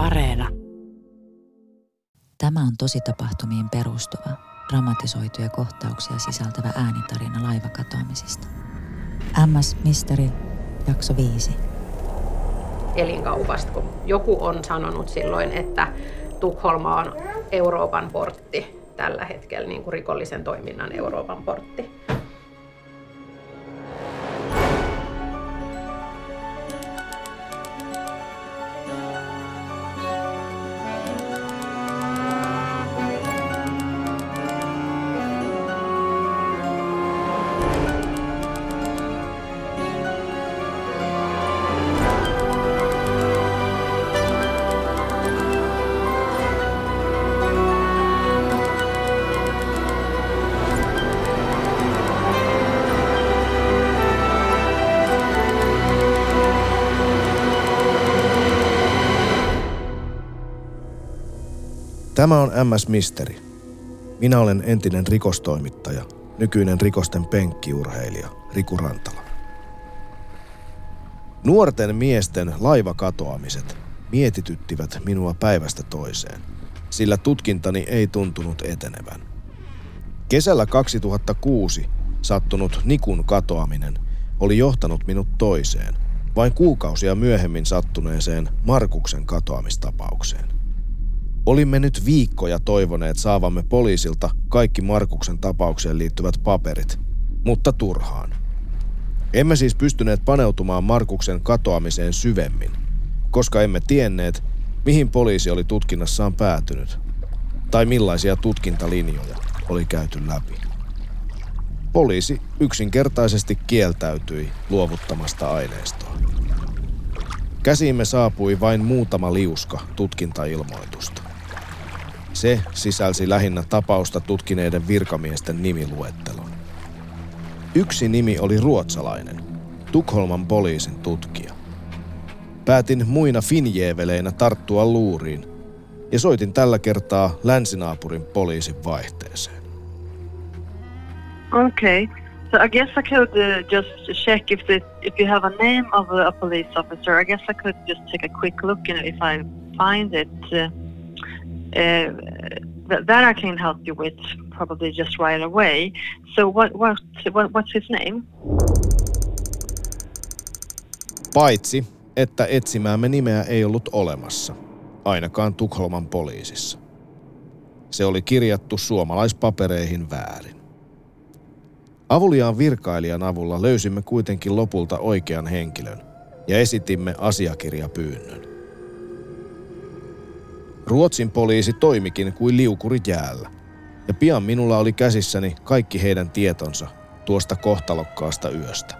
Areena. Tämä on tositapahtumiin perustuva, dramatisoituja kohtauksia sisältävä äänitarina laivakatoamisista. MS Misteri, jakso 5. Elinkaupasta, kun joku on sanonut silloin, että Tukholma on Euroopan portti tällä hetkellä, niin kuin rikollisen toiminnan Euroopan portti. Tämä on MS Misteri. Minä olen entinen rikostoimittaja, nykyinen rikosten penkkiurheilija Riku Rantala. Nuorten miesten laivakatoamiset mietityttivät minua päivästä toiseen, sillä tutkintani ei tuntunut etenevän. Kesällä 2006 sattunut Nikun katoaminen oli johtanut minut toiseen, vain kuukausia myöhemmin sattuneeseen Markuksen katoamistapaukseen. Olimme nyt viikkoja toivoneet saavamme poliisilta kaikki Markuksen tapaukseen liittyvät paperit, mutta turhaan. Emme siis pystyneet paneutumaan Markuksen katoamiseen syvemmin, koska emme tienneet, mihin poliisi oli tutkinnassaan päätynyt, tai millaisia tutkintalinjoja oli käyty läpi. Poliisi yksinkertaisesti kieltäytyi luovuttamasta aineistoa. Käsiimme saapui vain muutama liuska tutkintailmoitusta. Se sisälsi lähinnä tapausta tutkineiden virkamiesten nimiluettelon. Yksi nimi oli ruotsalainen, Tukholman poliisin tutkija. Päätin muina finjeeveleinä tarttua luuriin ja soitin tällä kertaa länsinaapurin poliisin vaihteeseen. Okay. So I guess I could uh, just check if the, if you have a name of a police officer. I guess I could just take a quick look and if I find it uh, Uh, that I can help you with probably just right away. So what, what, what what's his name? Paitsi, että etsimäämme nimeä ei ollut olemassa, ainakaan Tukholman poliisissa. Se oli kirjattu suomalaispapereihin väärin. Avuliaan virkailijan avulla löysimme kuitenkin lopulta oikean henkilön ja esitimme asiakirjapyynnön. Ruotsin poliisi toimikin kuin liukuri jäällä. Ja pian minulla oli käsissäni kaikki heidän tietonsa tuosta kohtalokkaasta yöstä.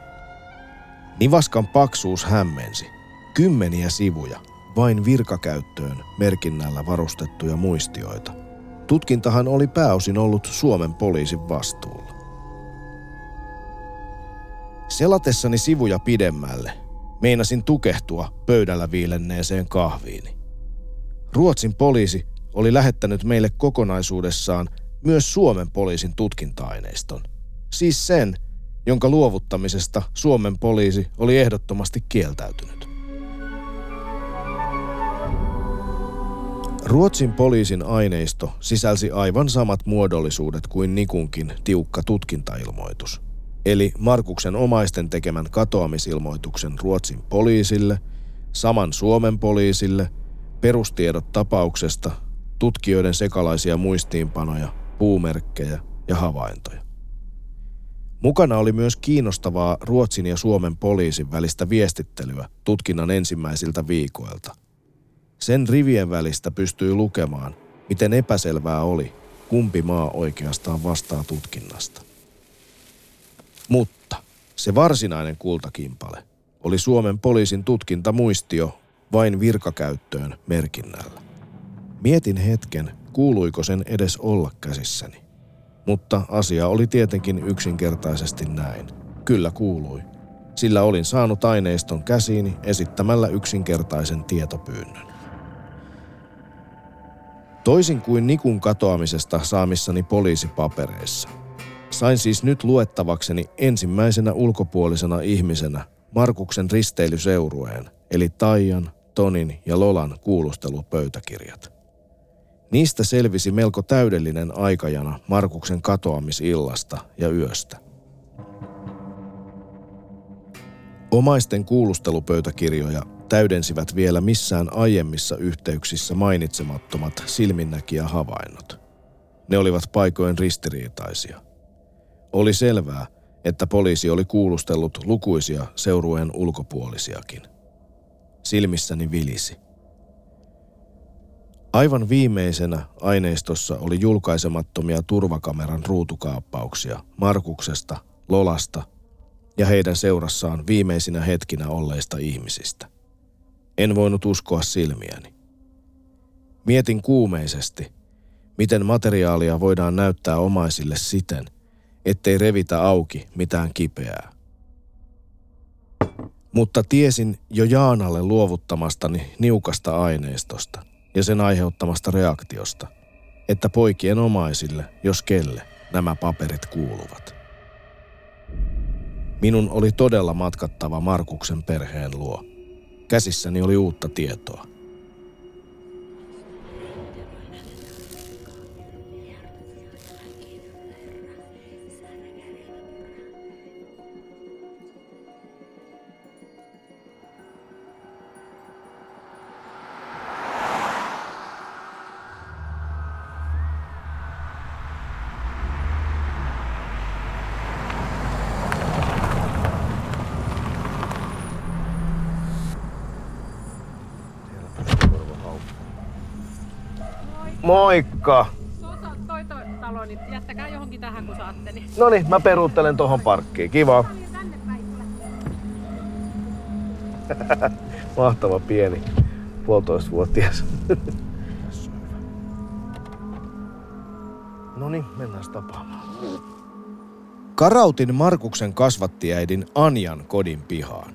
Nivaskan paksuus hämmensi. Kymmeniä sivuja, vain virkakäyttöön merkinnällä varustettuja muistioita. Tutkintahan oli pääosin ollut Suomen poliisin vastuulla. Selatessani sivuja pidemmälle, meinasin tukehtua pöydällä viilenneeseen kahviini. Ruotsin poliisi oli lähettänyt meille kokonaisuudessaan myös Suomen poliisin tutkinta-aineiston. Siis sen, jonka luovuttamisesta Suomen poliisi oli ehdottomasti kieltäytynyt. Ruotsin poliisin aineisto sisälsi aivan samat muodollisuudet kuin Nikunkin tiukka tutkintailmoitus. Eli Markuksen omaisten tekemän katoamisilmoituksen Ruotsin poliisille, saman Suomen poliisille – perustiedot tapauksesta, tutkijoiden sekalaisia muistiinpanoja, puumerkkejä ja havaintoja. Mukana oli myös kiinnostavaa Ruotsin ja Suomen poliisin välistä viestittelyä tutkinnan ensimmäisiltä viikoilta. Sen rivien välistä pystyi lukemaan, miten epäselvää oli, kumpi maa oikeastaan vastaa tutkinnasta. Mutta se varsinainen kultakimpale oli Suomen poliisin tutkintamuistio vain virkakäyttöön merkinnällä. Mietin hetken, kuuluiko sen edes olla käsissäni. Mutta asia oli tietenkin yksinkertaisesti näin. Kyllä kuului. Sillä olin saanut aineiston käsiini esittämällä yksinkertaisen tietopyynnön. Toisin kuin Nikun katoamisesta saamissani poliisipapereissa, sain siis nyt luettavakseni ensimmäisenä ulkopuolisena ihmisenä Markuksen risteilyseurueen, eli Taijan, Tonin ja Lolan kuulustelupöytäkirjat. Niistä selvisi melko täydellinen aikajana Markuksen katoamisillasta ja yöstä. Omaisten kuulustelupöytäkirjoja täydensivät vielä missään aiemmissa yhteyksissä mainitsemattomat silminnäkijä havainnot. Ne olivat paikoin ristiriitaisia. Oli selvää, että poliisi oli kuulustellut lukuisia seurueen ulkopuolisiakin. Silmissäni vilisi. Aivan viimeisenä aineistossa oli julkaisemattomia turvakameran ruutukaappauksia Markuksesta, Lolasta ja heidän seurassaan viimeisinä hetkinä olleista ihmisistä. En voinut uskoa silmiäni. Mietin kuumeisesti, miten materiaalia voidaan näyttää omaisille siten, ettei revitä auki mitään kipeää. Mutta tiesin jo Jaanalle luovuttamastani niukasta aineistosta ja sen aiheuttamasta reaktiosta, että poikien omaisille, jos kelle, nämä paperit kuuluvat. Minun oli todella matkattava Markuksen perheen luo. Käsissäni oli uutta tietoa. Moikka! Tuossa toi, toi talo, niin jättäkää johonkin tähän, kun saatte. Niin. No niin, mä peruuttelen tohon parkkiin. Kiva. Mahtava pieni puolitoistavuotias. no niin, mennään tapaamaan. Karautin Markuksen kasvattiäidin Anjan kodin pihaan.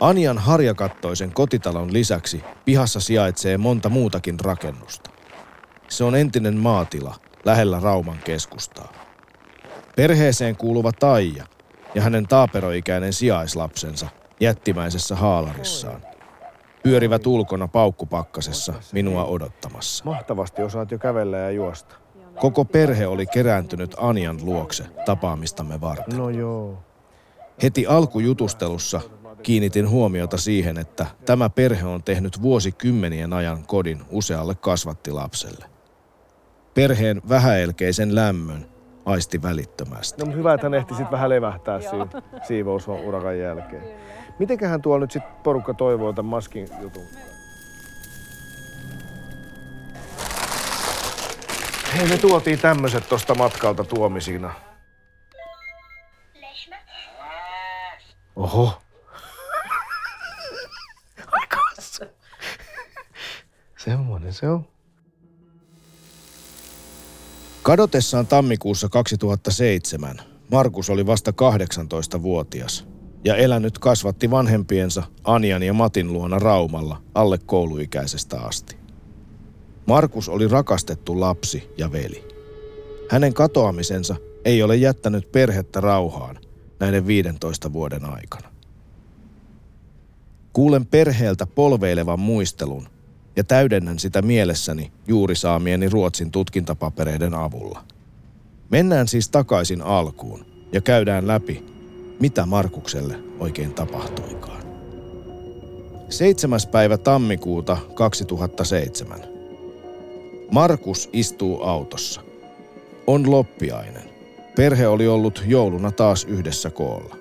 Anjan harjakattoisen kotitalon lisäksi pihassa sijaitsee monta muutakin rakennusta. Se on entinen maatila lähellä Rauman keskustaa. Perheeseen kuuluva Taija ja hänen taaperoikäinen sijaislapsensa jättimäisessä haalarissaan pyörivät ulkona paukkupakkasessa minua odottamassa. Mahtavasti osaat jo kävellä ja juosta. Koko perhe oli kerääntynyt Anjan luokse tapaamistamme varten. No joo. Heti alkujutustelussa kiinnitin huomiota siihen, että tämä perhe on tehnyt vuosikymmenien ajan kodin usealle kasvattilapselle. Perheen vähäelkeisen lämmön aisti välittömästi. No mutta hyvä, että hän ehti sitten vähän levähtää siinä siivousurakan jälkeen. Mitenköhän tuolla nyt sitten porukka toivoo tämän maskin jutun? Hei, me tuotiin tämmöiset tosta matkalta tuomisina. Oho. Semmoinen se on. Kadotessaan tammikuussa 2007 Markus oli vasta 18-vuotias ja elänyt kasvatti vanhempiensa Anjan ja Matin luona Raumalla alle kouluikäisestä asti. Markus oli rakastettu lapsi ja veli. Hänen katoamisensa ei ole jättänyt perhettä rauhaan näiden 15 vuoden aikana. Kuulen perheeltä polveilevan muistelun ja täydennän sitä mielessäni juuri saamieni Ruotsin tutkintapapereiden avulla. Mennään siis takaisin alkuun ja käydään läpi, mitä Markukselle oikein tapahtuikaan. 7. päivä tammikuuta 2007. Markus istuu autossa. On loppiainen. Perhe oli ollut jouluna taas yhdessä koolla.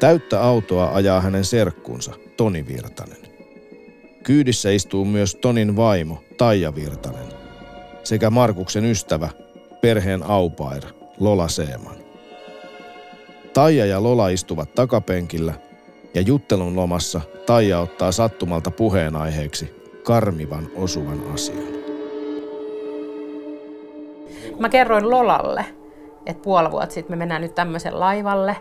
Täyttä autoa ajaa hänen serkkunsa, Toni Virtanen. Kyydissä istuu myös Tonin vaimo, Taija Virtanen, sekä Markuksen ystävä, perheen aupair, Lola Seeman. Taija ja Lola istuvat takapenkillä ja juttelun lomassa Taija ottaa sattumalta puheenaiheeksi karmivan osuvan asian. Mä kerroin Lolalle, että puoli vuotta sitten me mennään nyt tämmöisen laivalle.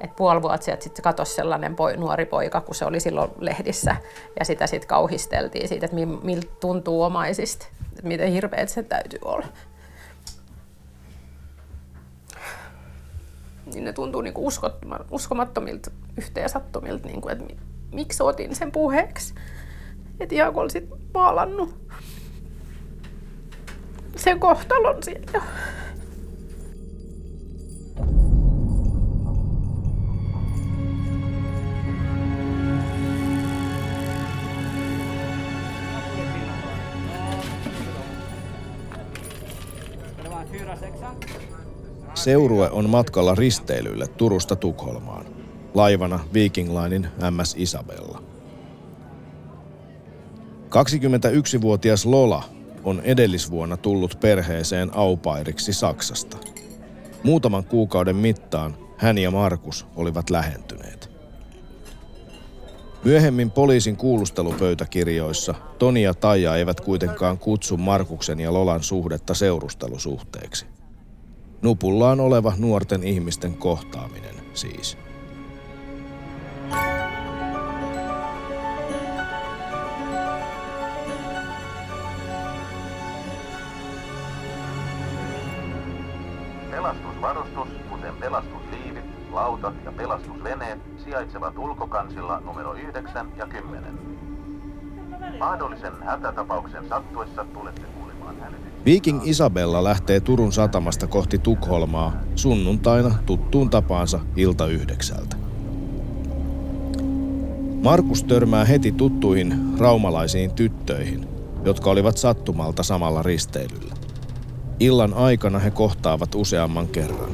Että puoli vuotta sieltä sitten katosi sellainen poi, nuori poika, kun se oli silloin lehdissä. Ja sitä sitten kauhisteltiin siitä, että miltä tuntuu omaisista. Että miten hirveet se täytyy olla. Niin ne tuntuu niinku uskomattomilta yhteensattomilta, niinku, että miksi otin sen puheeksi. että ihan kun olisit maalannut sen kohtalon siellä. Seurue on matkalla risteilylle Turusta Tukholmaan. Laivana Viking Linein MS Isabella. 21-vuotias Lola on edellisvuonna tullut perheeseen aupairiksi Saksasta. Muutaman kuukauden mittaan hän ja Markus olivat lähentyneet. Myöhemmin poliisin kuulustelupöytäkirjoissa Toni ja Taija eivät kuitenkaan kutsu Markuksen ja Lolan suhdetta seurustelusuhteeksi. Nupullaan oleva nuorten ihmisten kohtaaminen siis. Pelastusvarustus, kuten pelastusliivit, lautat ja pelastusveneet, sijaitsevat ulkokansilla numero 9 ja 10. Mahdollisen hätätapauksen sattuessa tulette kuulemaan hälytys. Viking Isabella lähtee Turun satamasta kohti Tukholmaa sunnuntaina tuttuun tapaansa ilta yhdeksältä. Markus törmää heti tuttuihin raumalaisiin tyttöihin, jotka olivat sattumalta samalla risteilyllä. Illan aikana he kohtaavat useamman kerran.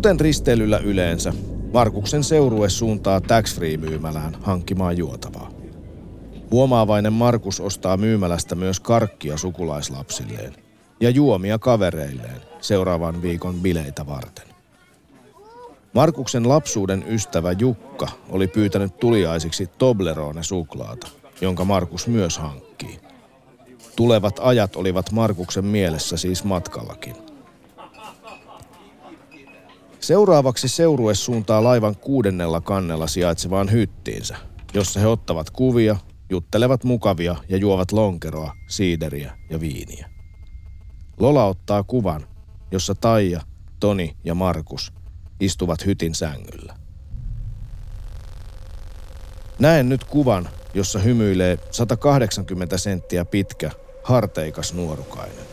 Kuten risteilyllä yleensä, Markuksen seurue suuntaa tax-free-myymälään hankkimaan juotavaa. Huomaavainen Markus ostaa myymälästä myös karkkia sukulaislapsilleen ja juomia kavereilleen seuraavan viikon bileitä varten. Markuksen lapsuuden ystävä Jukka oli pyytänyt tuliaisiksi Toblerone-suklaata, jonka Markus myös hankkii. Tulevat ajat olivat Markuksen mielessä siis matkallakin. Seuraavaksi seurue suuntaa laivan kuudennella kannella sijaitsevaan hyttiinsä, jossa he ottavat kuvia, juttelevat mukavia ja juovat lonkeroa, siideriä ja viiniä. Lola ottaa kuvan, jossa Taija, Toni ja Markus istuvat hytin sängyllä. Näen nyt kuvan, jossa hymyilee 180 senttiä pitkä, harteikas nuorukainen.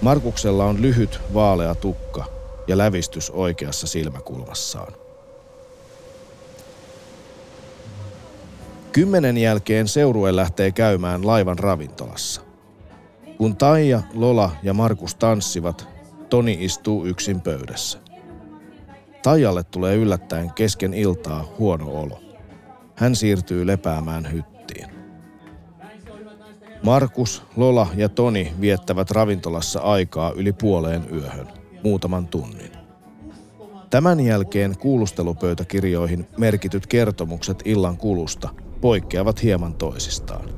Markuksella on lyhyt, vaalea tukka ja lävistys oikeassa silmäkulmassaan. Kymmenen jälkeen seurue lähtee käymään laivan ravintolassa. Kun Taija, Lola ja Markus tanssivat, Toni istuu yksin pöydässä. Taijalle tulee yllättäen kesken iltaa huono olo. Hän siirtyy lepäämään hyttiin. Markus, Lola ja Toni viettävät ravintolassa aikaa yli puoleen yöhön, muutaman tunnin. Tämän jälkeen kuulustelupöytäkirjoihin merkityt kertomukset illan kulusta poikkeavat hieman toisistaan.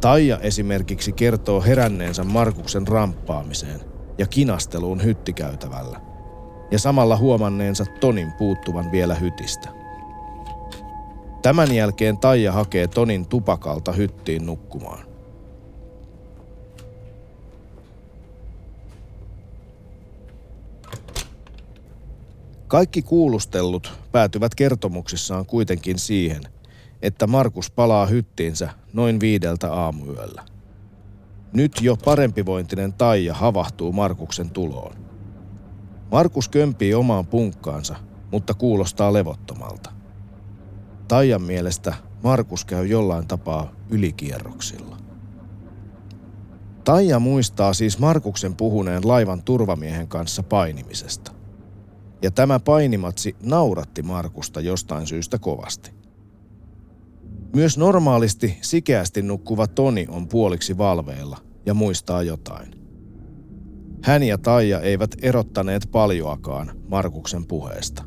Taija esimerkiksi kertoo heränneensä Markuksen ramppaamiseen ja kinasteluun hyttikäytävällä ja samalla huomanneensa Tonin puuttuvan vielä hytistä. Tämän jälkeen Taija hakee Tonin tupakalta hyttiin nukkumaan. Kaikki kuulustellut päätyvät kertomuksissaan kuitenkin siihen, että Markus palaa hyttiinsä noin viideltä aamuyöllä. Nyt jo parempivointinen Taija havahtuu Markuksen tuloon. Markus kömpii omaan punkkaansa, mutta kuulostaa levottomalta. Taijan mielestä Markus käy jollain tapaa ylikierroksilla. Taija muistaa siis Markuksen puhuneen laivan turvamiehen kanssa painimisesta. Ja tämä painimatsi nauratti Markusta jostain syystä kovasti. Myös normaalisti sikeästi nukkuva Toni on puoliksi valveilla ja muistaa jotain. Hän ja Taija eivät erottaneet paljoakaan Markuksen puheesta.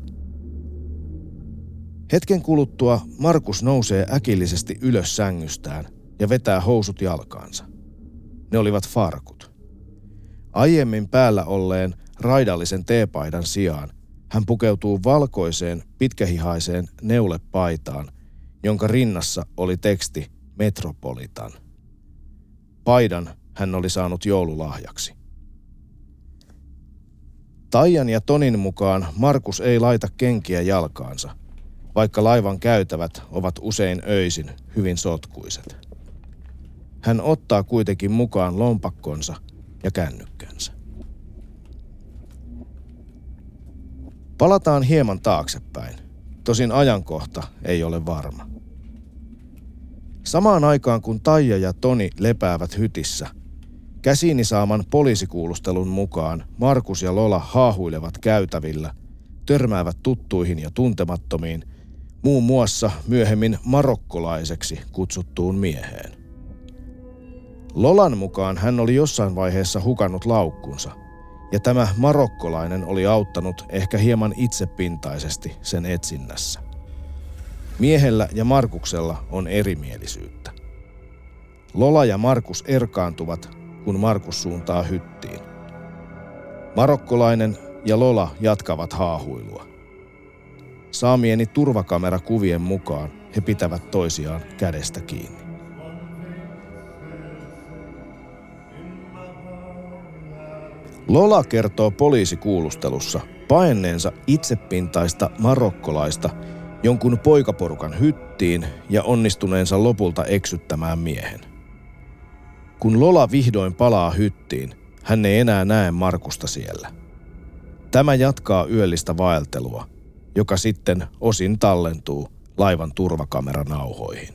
Hetken kuluttua Markus nousee äkillisesti ylös sängystään ja vetää housut jalkaansa. Ne olivat farkut. Aiemmin päällä olleen raidallisen teepaidan sijaan hän pukeutuu valkoiseen pitkähihaiseen neulepaitaan, jonka rinnassa oli teksti Metropolitan. Paidan hän oli saanut joululahjaksi. Taijan ja Tonin mukaan Markus ei laita kenkiä jalkaansa, vaikka laivan käytävät ovat usein öisin hyvin sotkuiset. Hän ottaa kuitenkin mukaan lompakkonsa ja kännykkänsä. Palataan hieman taaksepäin. Tosin ajankohta ei ole varma. Samaan aikaan kun Taija ja Toni lepäävät hytissä, käsiini saaman poliisikuulustelun mukaan Markus ja Lola haahuilevat käytävillä, törmäävät tuttuihin ja tuntemattomiin, muun muassa myöhemmin marokkolaiseksi kutsuttuun mieheen. Lolan mukaan hän oli jossain vaiheessa hukannut laukkunsa, ja tämä marokkolainen oli auttanut ehkä hieman itsepintaisesti sen etsinnässä. Miehellä ja Markuksella on erimielisyyttä. Lola ja Markus erkaantuvat, kun Markus suuntaa hyttiin. Marokkolainen ja Lola jatkavat haahuilua. Saamieni turvakamerakuvien mukaan he pitävät toisiaan kädestä kiinni. Lola kertoo poliisikuulustelussa paenneensa itsepintaista marokkolaista jonkun poikaporukan hyttiin ja onnistuneensa lopulta eksyttämään miehen. Kun Lola vihdoin palaa hyttiin, hän ei enää näe Markusta siellä. Tämä jatkaa yöllistä vaeltelua, joka sitten osin tallentuu laivan turvakameranauhoihin.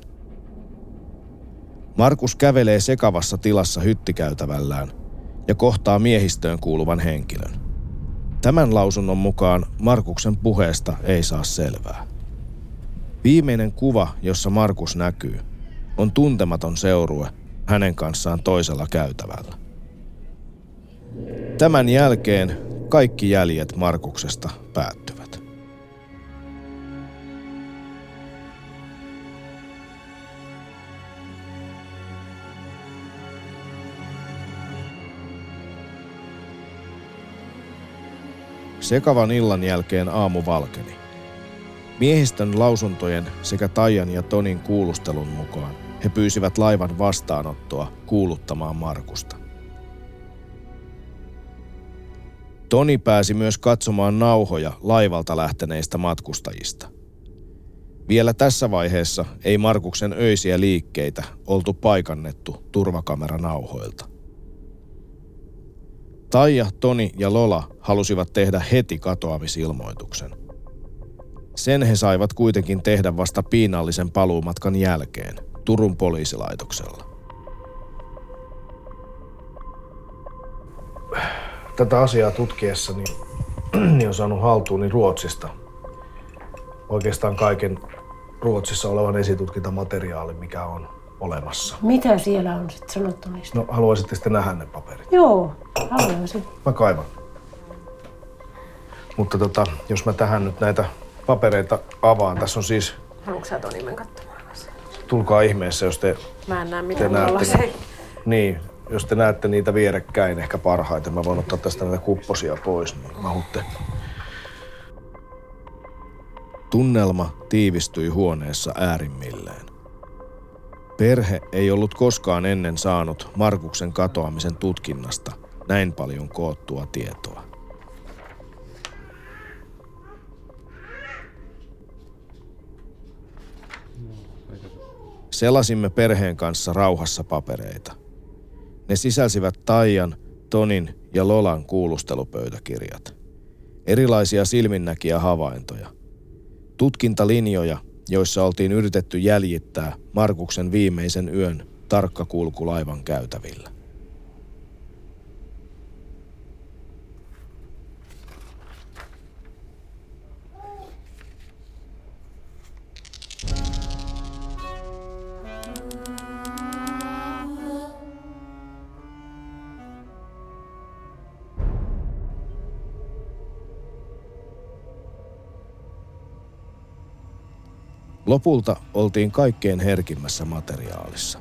Markus kävelee sekavassa tilassa hyttikäytävällään ja kohtaa miehistöön kuuluvan henkilön. Tämän lausunnon mukaan Markuksen puheesta ei saa selvää. Viimeinen kuva, jossa Markus näkyy, on tuntematon seurue hänen kanssaan toisella käytävällä. Tämän jälkeen kaikki jäljet Markuksesta päättyvät. Sekavan illan jälkeen aamu valkeni. Miehistön lausuntojen sekä Tajan ja Tonin kuulustelun mukaan he pyysivät laivan vastaanottoa kuuluttamaan Markusta. Toni pääsi myös katsomaan nauhoja laivalta lähteneistä matkustajista. Vielä tässä vaiheessa ei Markuksen öisiä liikkeitä oltu paikannettu turvakameranauhoilta. Taija, Toni ja Lola halusivat tehdä heti katoamisilmoituksen – sen he saivat kuitenkin tehdä vasta piinallisen paluumatkan jälkeen Turun poliisilaitoksella. Tätä asiaa tutkiessa niin, niin on saanut haltuuni Ruotsista. Oikeastaan kaiken Ruotsissa olevan esitutkintamateriaalin, mikä on olemassa. Mitä siellä on sitten sanottu niistä? No, haluaisitte sitten nähdä ne paperit? Joo, haluaisin. Mä kaivan. Mutta tota, jos mä tähän nyt näitä papereita avaan. Tässä on siis, Haluatko sä ton nimen katsomaan? tulkaa ihmeessä, jos te, Mä en näe mitään näette, nollasia. niin, jos te näette niitä vierekkäin ehkä parhaiten. Mä voin ottaa tästä näitä kupposia pois, niin mahutte. Tunnelma tiivistyi huoneessa äärimmilleen. Perhe ei ollut koskaan ennen saanut Markuksen katoamisen tutkinnasta näin paljon koottua tietoa. Selasimme perheen kanssa rauhassa papereita. Ne sisälsivät Taijan, Tonin ja Lolan kuulustelupöytäkirjat. Erilaisia silminnäkiä havaintoja. Tutkintalinjoja, joissa oltiin yritetty jäljittää Markuksen viimeisen yön tarkka kulku laivan käytävillä. Lopulta oltiin kaikkein herkimmässä materiaalissa.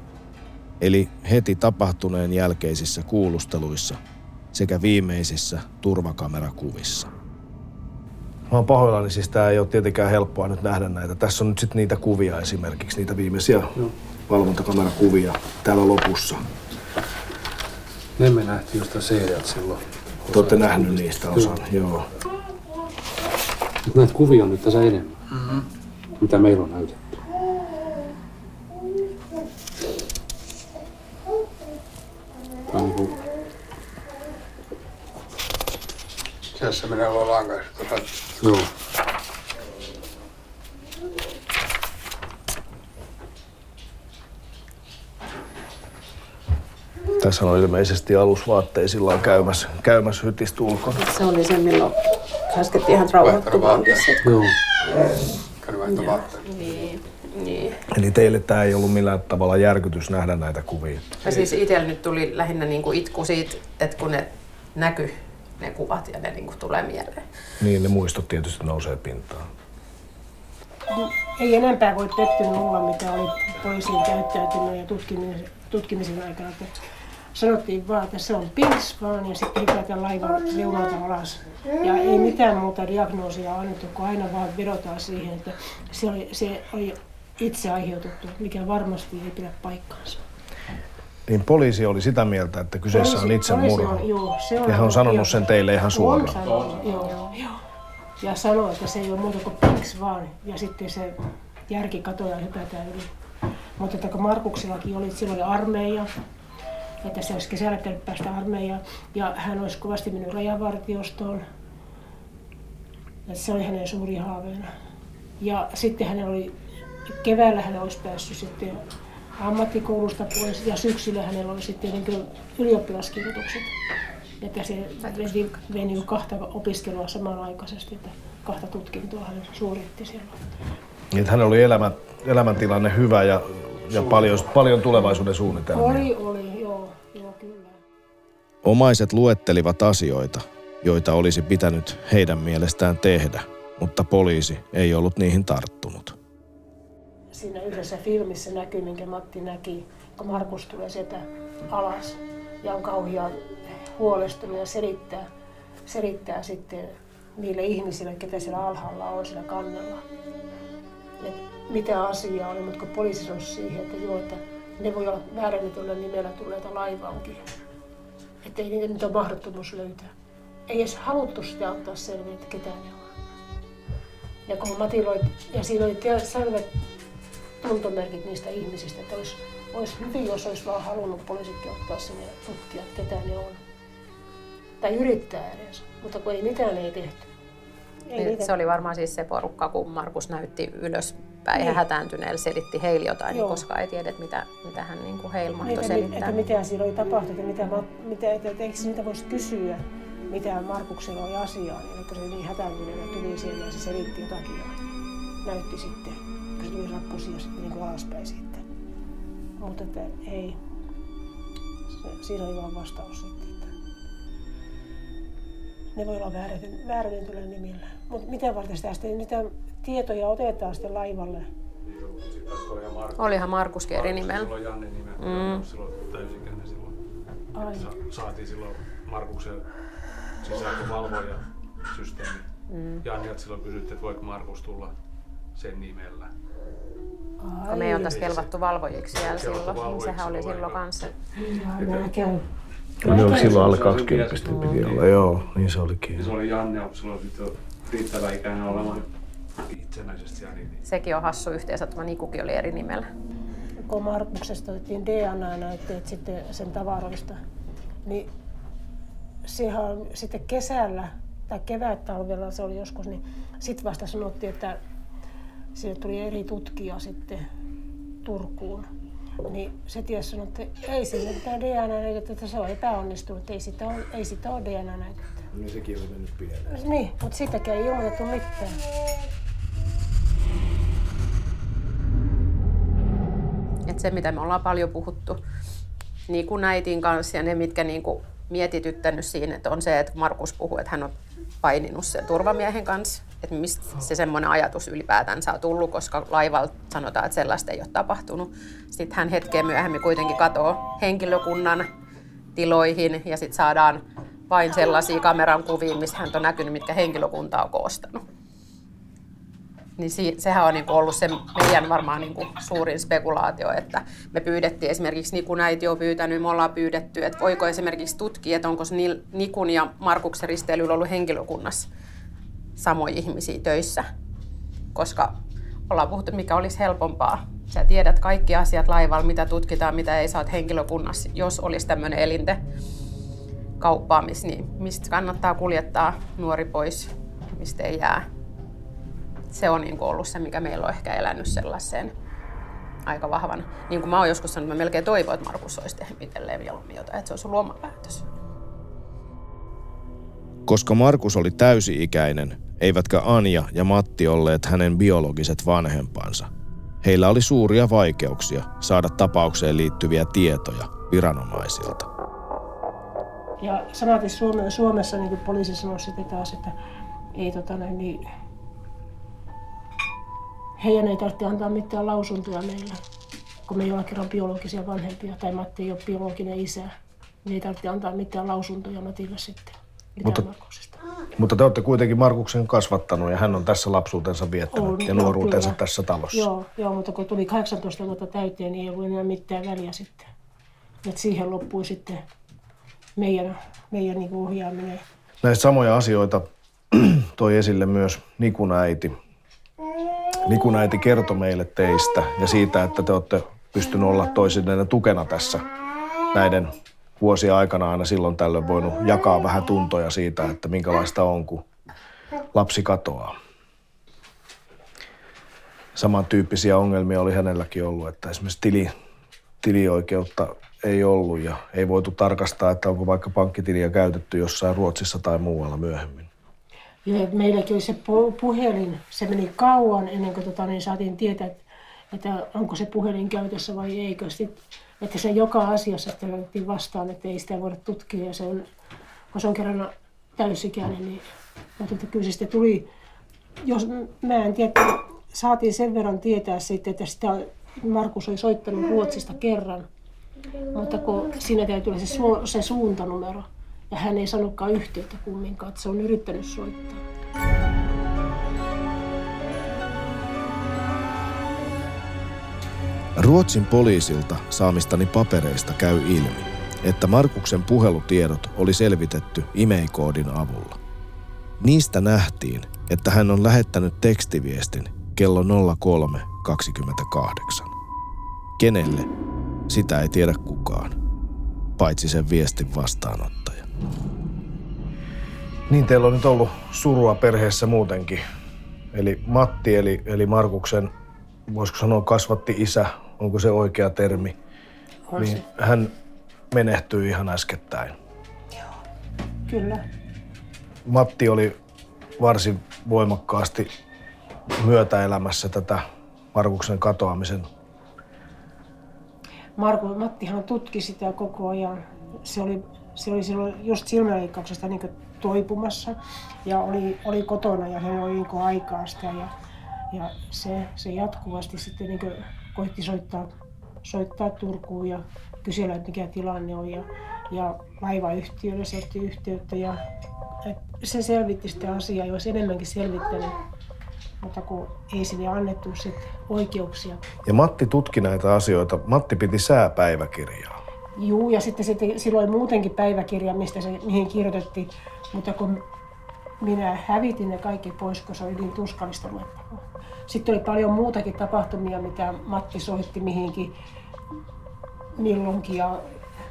Eli heti tapahtuneen jälkeisissä kuulusteluissa sekä viimeisissä turvakamerakuvissa. Mä oon pahoillani, siis tää ei ole tietenkään helppoa nyt nähdä näitä. Tässä on nyt sitten niitä kuvia esimerkiksi, niitä viimeisiä valvontakamerakuvia täällä lopussa. Ne me nähtiin just seriat silloin. Te olette nähnyt niistä osan, joo. Nyt näitä kuvia on nyt tässä enemmän, mm-hmm. Mitä meillä on näytetty. On niinku, Tässä minä olen lankas. Tota, joo. Tässä on ilmeisesti alusvaatteisillaan käymässä, käymässä hytistä ulkona. Se oli se, milloin käskettiin ihan rauhoittumaankin sitten. Joo. Vaihtaa vaatteet. Niin, niin. Eli teille tämä ei ollut millään tavalla järkytys nähdä näitä kuvia. Ja siis itsellä nyt tuli lähinnä niin kuin itku siitä, että kun ne näky ne kuvat ja ne niin kuin tulee mieleen. Niin, ne muistot tietysti nousee pintaan. Ei enempää voi pettynyt mulla, mitä oli poliisin käyttäytyminen ja tutkimisen, tutkimisen aikana. Sanottiin vaan, että se on pils vaan ja sitten hypätään laivan reunalta alas. Ja ei mitään muuta diagnoosia annettu, kun aina vaan vedotaan siihen, että se oli, se oli itse aiheutettu, mikä varmasti ei pidä paikkaansa. Niin poliisi oli sitä mieltä, että kyseessä on Poliisi- itsemurha. poliisi on- joo, se on Ja he on sanonut sen teille ihan On suoraan. sanonut, joo, joo. Ja sanoi, että se ei ole muuta kuin pinks vaan. Ja sitten se järki katoaa ja hypätään yli. Mutta että kun Markuksellakin oli, oli armeija, että se olisi kesällä pitänyt päästä armeijaan. Ja hän olisi kovasti mennyt rajavartiostoon. Että se oli hänen suuri haaveena. Ja sitten hänellä oli, keväällä hän olisi päässyt sitten ammattikoulusta pois ja syksyllä hänellä oli sitten niin ylioppilaskirjoitukset. Että se veni, veni kahta opiskelua samanaikaisesti, että kahta tutkintoa hän suoritti siellä. Niin, että hänellä oli elämä, elämäntilanne hyvä ja, ja paljon, paljon tulevaisuuden suunnitelmia. Oli, oli. Omaiset luettelivat asioita, joita olisi pitänyt heidän mielestään tehdä, mutta poliisi ei ollut niihin tarttunut. Siinä yhdessä filmissä näkyy, minkä Matti näki, kun Markus tulee sieltä alas ja on kauhean huolestunut ja selittää, selittää sitten niille ihmisille, ketä siellä alhaalla on siellä kannella. Et mitä asiaa oli, mutta kun poliisi sanoi siihen, että joo, että ne voi olla väärännetyllä nimellä tulleita laivankin. Että ei niitä nyt ole mahdottomuus löytää. Ei edes haluttu sitä ottaa selviä, että ketä ne on. Ja kun Matilla oli, ja siinä oli selvät tuntomerkit niistä ihmisistä, että olisi, olisi hyvin, jos olisi vaan halunnut poliisitkin ottaa sen ja tutkia, että ketä ne on. Tai yrittää edes, mutta kun ei mitään ei tehty. Ei Niin, Se oli varmaan siis se porukka, kun Markus näytti ylöspäin ja Niin. hätääntyneellä selitti heille jotain, niin koska ei tiedä, mitä, mitä hän niin kuin heillä mahtoi Niitä, selittää. että mitä siinä oli tapahtunut ja mitä, mitä, että, että eikö niitä voisi kysyä, mitä Markuksella oli asiaa, niin kun se niin hätääntyneenä tuli siellä ja se selitti jotakin ja näytti sitten, kun se tuli rappusia sitten niin kuin alaspäin sitten. Mutta että ei, se, siinä oli vaan vastaus sitten, ne voi olla vääräten- nimillä. Mutta mitä varten sitä sitten, niitä tietoja otetaan sitten laivalle? Olihan Markuskin eri nimellä. Silloin Janne nimen, mm. silloin täysikäinen silloin. Ai. Sa- saatiin silloin Markuksen sisääntövalvoja systeemi. Mm. Jannelta silloin kysyttiin, että voiko Markus tulla sen nimellä. Kun me ei oltaisi kelvattu valvojiksi vielä silloin, niin valvojiksi sehän oli silloin kanssa. Käyn. Kyllä ne oli silloin alle Se oli 20 vielä se- piti olla, joo, niin se olikin. Se oli Janne, sitten jo riittävä ikäinen olemaan itsenäisesti. Niin, niin. Sekin on hassu yhteensattuma, Nikukin oli eri nimellä. kun Markuksesta otettiin DNA-näytteet sitten sen tavaroista, niin siihen on sitten kesällä tai kevät-talvella se oli joskus, niin sitten vasta sanottiin, että sinne tuli eri tutkija sitten Turkuun. Niin se ties sanoi, että ei sinne mitään DNA-näytettä, että se on epäonnistunut, että ei sitä ole, ei sitä ole DNA-näytettä. Niin sekin oli mennyt pieleen. Niin, mutta siitäkään ei ilmoitettu mitään. Et se, mitä me ollaan paljon puhuttu niin kuin äitin kanssa ja ne, mitkä niin kuin mietityttänyt siinä, että on se, että Markus puhuu, että hän on paininut sen turvamiehen kanssa. Että mistä se semmoinen ajatus ylipäätänsä on tullut, koska laivalta sanotaan, että sellaista ei ole tapahtunut. Sitten hän hetkeä myöhemmin kuitenkin katoo henkilökunnan tiloihin ja sitten saadaan vain sellaisia kameran kuvia, missä hän on näkynyt, mitkä henkilökunta on koostanut. Niin sehän on niin kuin ollut se meidän varmaan niin kuin suurin spekulaatio, että me pyydettiin esimerkiksi Nikun äiti on pyytänyt, me ollaan pyydetty, että voiko esimerkiksi tutkia, että onko Nikun ja Markuksen risteilyllä ollut henkilökunnassa samoja ihmisiä töissä, koska ollaan puhuttu, mikä olisi helpompaa. Sä tiedät kaikki asiat laivalla, mitä tutkitaan, mitä ei saa henkilökunnassa, jos olisi tämmöinen elinte kauppaamis, niin mistä kannattaa kuljettaa nuori pois, mistä ei jää. Se on niin ollut se, mikä meillä on ehkä elänyt sellaiseen aika vahvan. Niin kuin mä oon joskus sanonut, mä melkein toivon, että Markus olisi tehnyt itselleen mieluummin jotain, että se olisi ollut oma päätös. Koska Markus oli täysi-ikäinen, eivätkä Anja ja Matti olleet hänen biologiset vanhempansa. Heillä oli suuria vaikeuksia saada tapaukseen liittyviä tietoja viranomaisilta. Ja samaten Suome, Suomessa niin poliisi sanoi sitten taas, että ei tota, niin, heidän ei tarvitse antaa mitään lausuntoja meillä, kun me ei ole kerran biologisia vanhempia tai Matti ei ole biologinen isä. Niin ei tarvitse antaa mitään lausuntoja Matille sitten. Mutta, mutta te olette kuitenkin Markuksen kasvattanut ja hän on tässä lapsuutensa viettänyt on, ja nuoruutensa kyllä. tässä talossa. Joo, joo, mutta kun tuli 18 vuotta täyteen, niin ei ollut enää mitään väliä sitten. Et siihen loppui sitten meidän, meidän niin ohjaaminen. Näitä samoja asioita toi esille myös Nikun äiti. Nikun äiti kertoi meille teistä ja siitä, että te olette pystyneet olla toisilleen tukena tässä näiden vuosien aikana aina silloin tällöin voinut jakaa vähän tuntoja siitä, että minkälaista on, kun lapsi katoaa. Samantyyppisiä ongelmia oli hänelläkin ollut, että esimerkiksi tili, tilioikeutta ei ollut ja ei voitu tarkastaa, että onko vaikka pankkitiliä käytetty jossain Ruotsissa tai muualla myöhemmin. Ja meilläkin oli se puhelin, se meni kauan ennen kuin tota, niin saatiin tietää, että onko se puhelin käytössä vai eikö. Sitten että se joka asiassa otettiin vastaan, että ei sitä voida tutkia. Ja se on, kun se on kerran täysikäinen, niin mutta että kyllä se sitten tuli, jos mä en tiedä, saatiin sen verran tietää sitten, että sitä Markus oli soittanut Ruotsista kerran, mutta kun siinä täytyy olla se, su, se suuntanumero, ja hän ei sanonutkaan yhteyttä kumminkaan, että se on yrittänyt soittaa. Ruotsin poliisilta saamistani papereista käy ilmi, että Markuksen puhelutiedot oli selvitetty e-mail-koodin avulla. Niistä nähtiin, että hän on lähettänyt tekstiviestin kello 03.28. Kenelle? Sitä ei tiedä kukaan, paitsi sen viestin vastaanottaja. Niin teillä on nyt ollut surua perheessä muutenkin. Eli Matti, eli, eli Markuksen, voisiko sanoa kasvatti isä, onko se oikea termi, on niin se. hän menehtyi ihan äskettäin. Joo, kyllä. Matti oli varsin voimakkaasti myötäelämässä tätä Markuksen katoamisen. Marku, Mattihan tutki sitä koko ajan. Se oli, se oli silloin just silmäleikkauksesta niin toipumassa ja oli, oli kotona ja hän oli niin aikaa sitä ja, ja se, se jatkuvasti sitten niin koitti soittaa, soittaa Turkuun ja kysellä, että mikä tilanne on. Ja, ja laivayhtiölle se otti yhteyttä ja se selvitti sitä asiaa, jos enemmänkin selvittänyt, mutta kun ei sinne annettu sit oikeuksia. Ja Matti tutki näitä asioita. Matti piti sääpäiväkirjaa. Juu, ja sitten se te, silloin muutenkin päiväkirja, mistä se, mihin kirjoitettiin, mutta kun minä hävitin ne kaikki pois, kun se oli niin tuskallista luettavaa. Sitten oli paljon muutakin tapahtumia, mitä Matti soitti mihinkin milloinkin ja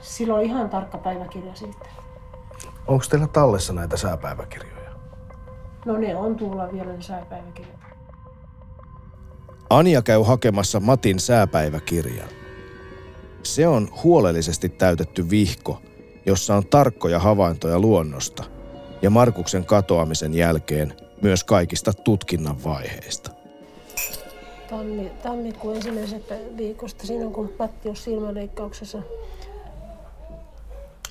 silloin ihan tarkka päiväkirja siitä. Onko teillä tallessa näitä sääpäiväkirjoja? No ne on tuolla vielä ne sääpäiväkirjat. Anja käy hakemassa Matin sääpäiväkirjan. Se on huolellisesti täytetty vihko, jossa on tarkkoja havaintoja luonnosta ja Markuksen katoamisen jälkeen myös kaikista tutkinnan vaiheista tammi, tammikuun ensimmäisestä viikosta, siinä kun Matti on silmäleikkauksessa.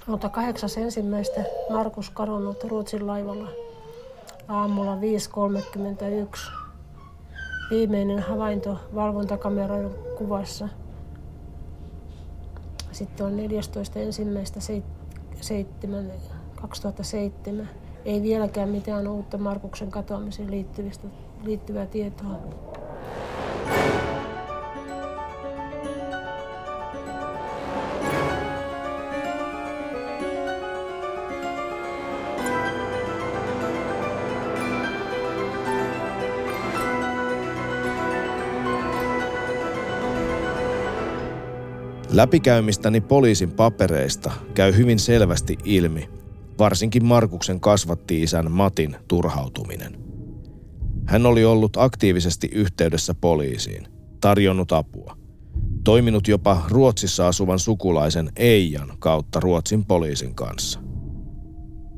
Mutta kahdeksas ensimmäistä Markus kadonnut Ruotsin laivalla aamulla 5.31. Viimeinen havainto valvontakameroiden kuvassa. Sitten on 14. ensimmäistä 2007. Ei vieläkään mitään uutta Markuksen katoamiseen liittyvää tietoa. Läpikäymistäni poliisin papereista käy hyvin selvästi ilmi, varsinkin Markuksen kasvatti-isän Matin turhautuminen. Hän oli ollut aktiivisesti yhteydessä poliisiin, tarjonnut apua, toiminut jopa Ruotsissa asuvan sukulaisen Eijan kautta Ruotsin poliisin kanssa.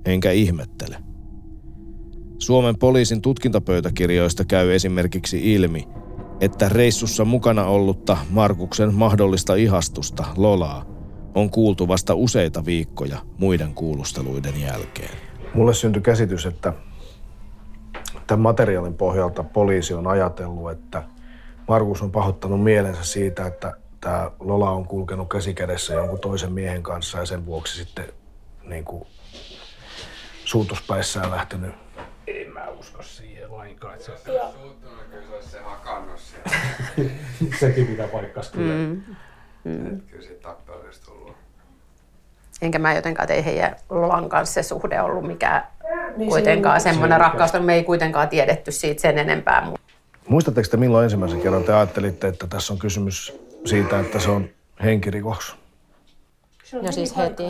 Enkä ihmettele. Suomen poliisin tutkintapöytäkirjoista käy esimerkiksi ilmi, että reissussa mukana ollutta Markuksen mahdollista ihastusta Lolaa on kuultu vasta useita viikkoja muiden kuulusteluiden jälkeen. Mulle syntyi käsitys, että tämän materiaalin pohjalta poliisi on ajatellut, että Markus on pahoittanut mielensä siitä, että tämä Lola on kulkenut käsikädessä jonkun toisen miehen kanssa ja sen vuoksi sitten niin kuin suutuspäissään lähtenyt. En mä usko siihen lainkaan. Että se, kyllä se olisi se hakannut siellä. sekin pitää paikkas kyllä. Mm. Mm. Kyllä se tappelu olisi tullut. Enkä mä jotenkaan, että ei heidän Lolan kanssa se suhde ollut mikään Niin kuitenkaan se ei- semmoinen rakkaus, me ei kuitenkaan tiedetty siitä sen enempää. Muistatteko te milloin ensimmäisen kerran te ajattelitte, että tässä on kysymys siitä, että se on henkirikos? No siis heti,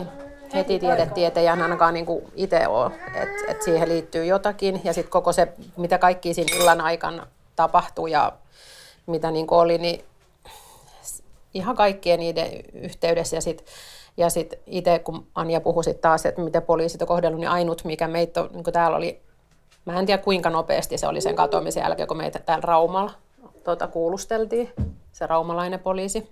heti tiedettiin, että ei ainakaan niin itse ole, että, että siihen liittyy jotakin. Ja sitten koko se, mitä kaikki siinä illan aikana tapahtui ja mitä niin oli, niin ihan kaikkien niiden yhteydessä. Ja sitten ja sit itse, kun Anja puhui sit taas, että miten poliisit on kohdellut, niin ainut, mikä meitä on, niin täällä oli, mä en tiedä kuinka nopeasti se oli sen katoamisen jälkeen, kun meitä täällä Raumalla tuota, kuulusteltiin, se raumalainen poliisi.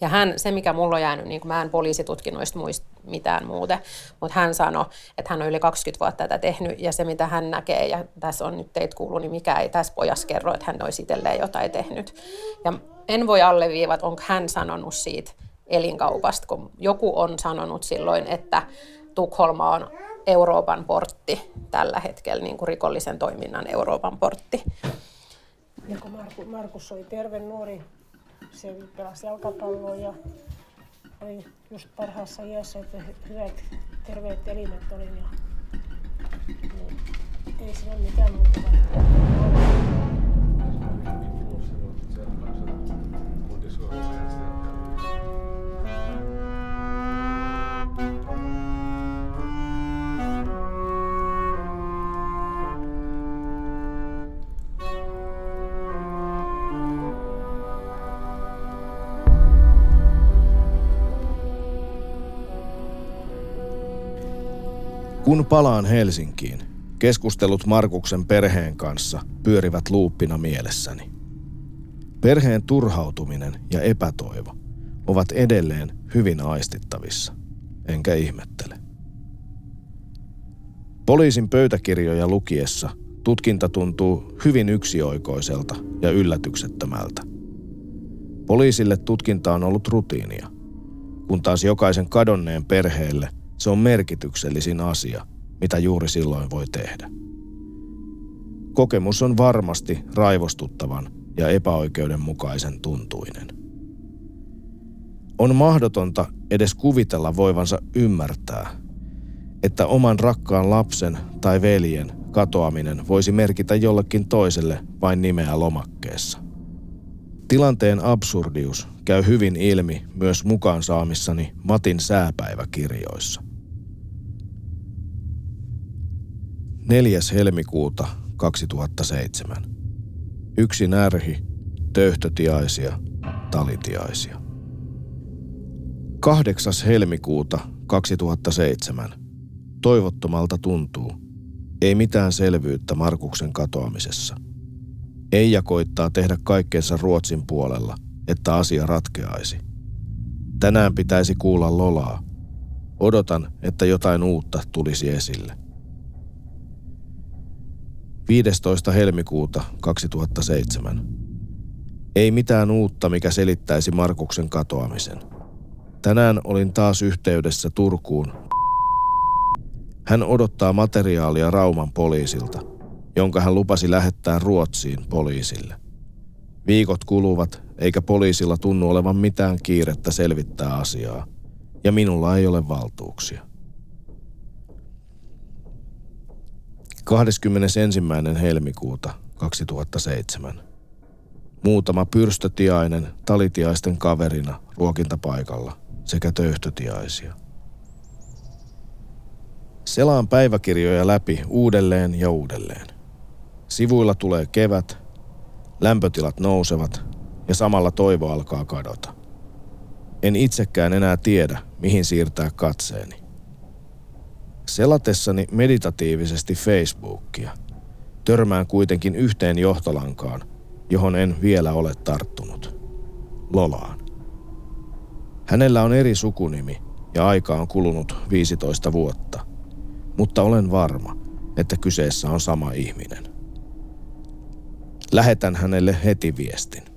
Ja hän, se mikä mulla on jäänyt, niin kuin mä en poliisitutkinnoista muista mitään muuta, mutta hän sanoi, että hän on yli 20 vuotta tätä tehnyt ja se mitä hän näkee, ja tässä on nyt teitä kuullut, niin mikä ei tässä pojassa kerro, että hän olisi itselleen jotain tehnyt. Ja en voi alleviivata, onko hän sanonut siitä elinkaupasta, kun joku on sanonut silloin, että Tukholma on Euroopan portti tällä hetkellä, niin kuin rikollisen toiminnan Euroopan portti. Ja kun Markus oli terve nuori, se pelasi jalkapalloa ja oli just parhaassa iässä, että hy- hyvät terveet elimet oli. Ja, niin, ei sillä ole mitään muuta. Kun palaan Helsinkiin, keskustelut Markuksen perheen kanssa pyörivät luuppina mielessäni. Perheen turhautuminen ja epätoivo ovat edelleen hyvin aistittavissa, enkä ihmettele. Poliisin pöytäkirjoja lukiessa tutkinta tuntuu hyvin yksioikoiselta ja yllätyksettömältä. Poliisille tutkinta on ollut rutiinia, kun taas jokaisen kadonneen perheelle se on merkityksellisin asia, mitä juuri silloin voi tehdä. Kokemus on varmasti raivostuttavan ja epäoikeudenmukaisen tuntuinen. On mahdotonta edes kuvitella voivansa ymmärtää, että oman rakkaan lapsen tai veljen katoaminen voisi merkitä jollekin toiselle vain nimeä lomakkeessa. Tilanteen absurdius käy hyvin ilmi myös mukaan saamissani Matin sääpäiväkirjoissa. 4. helmikuuta 2007. Yksi närhi, töyhtötiaisia, talitiaisia. 8. helmikuuta 2007. Toivottomalta tuntuu. Ei mitään selvyyttä Markuksen katoamisessa. Eija koittaa tehdä kaikkeensa Ruotsin puolella, että asia ratkeaisi. Tänään pitäisi kuulla Lolaa. Odotan, että jotain uutta tulisi esille. 15. helmikuuta 2007. Ei mitään uutta, mikä selittäisi Markuksen katoamisen. Tänään olin taas yhteydessä Turkuun. Hän odottaa materiaalia Rauman poliisilta. jonka hän lupasi lähettää Ruotsiin poliisille. Viikot kuluvat, eikä poliisilla tunnu olevan mitään kiirettä selvittää asiaa, ja minulla ei ole valtuuksia. 21. helmikuuta 2007. Muutama pyrstötiainen talitiaisten kaverina ruokintapaikalla sekä töyhtötiaisia. Selaan päiväkirjoja läpi uudelleen ja uudelleen. Sivuilla tulee kevät, lämpötilat nousevat ja samalla toivo alkaa kadota. En itsekään enää tiedä, mihin siirtää katseeni. Selatessani meditatiivisesti Facebookia törmään kuitenkin yhteen johtolankaan, johon en vielä ole tarttunut. Lolaan. Hänellä on eri sukunimi ja aika on kulunut 15 vuotta, mutta olen varma, että kyseessä on sama ihminen. Lähetän hänelle heti viestin.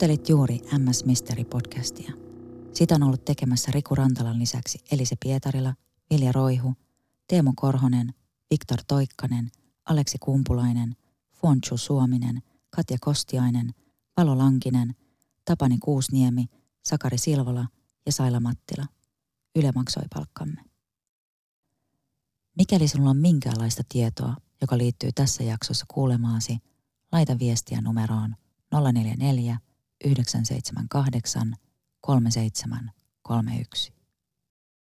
Kuuntelit juuri MS Mystery podcastia. Sitä on ollut tekemässä Riku Rantalan lisäksi Elise Pietarila, Vilja Roihu, Teemu Korhonen, Viktor Toikkanen, Aleksi Kumpulainen, Fuonchu Suominen, Katja Kostiainen, Valo Lankinen, Tapani Kuusniemi, Sakari Silvola ja Saila Mattila. Yle maksoi palkkamme. Mikäli sinulla on minkäänlaista tietoa, joka liittyy tässä jaksossa kuulemaasi, laita viestiä numeroon 044 978 3731.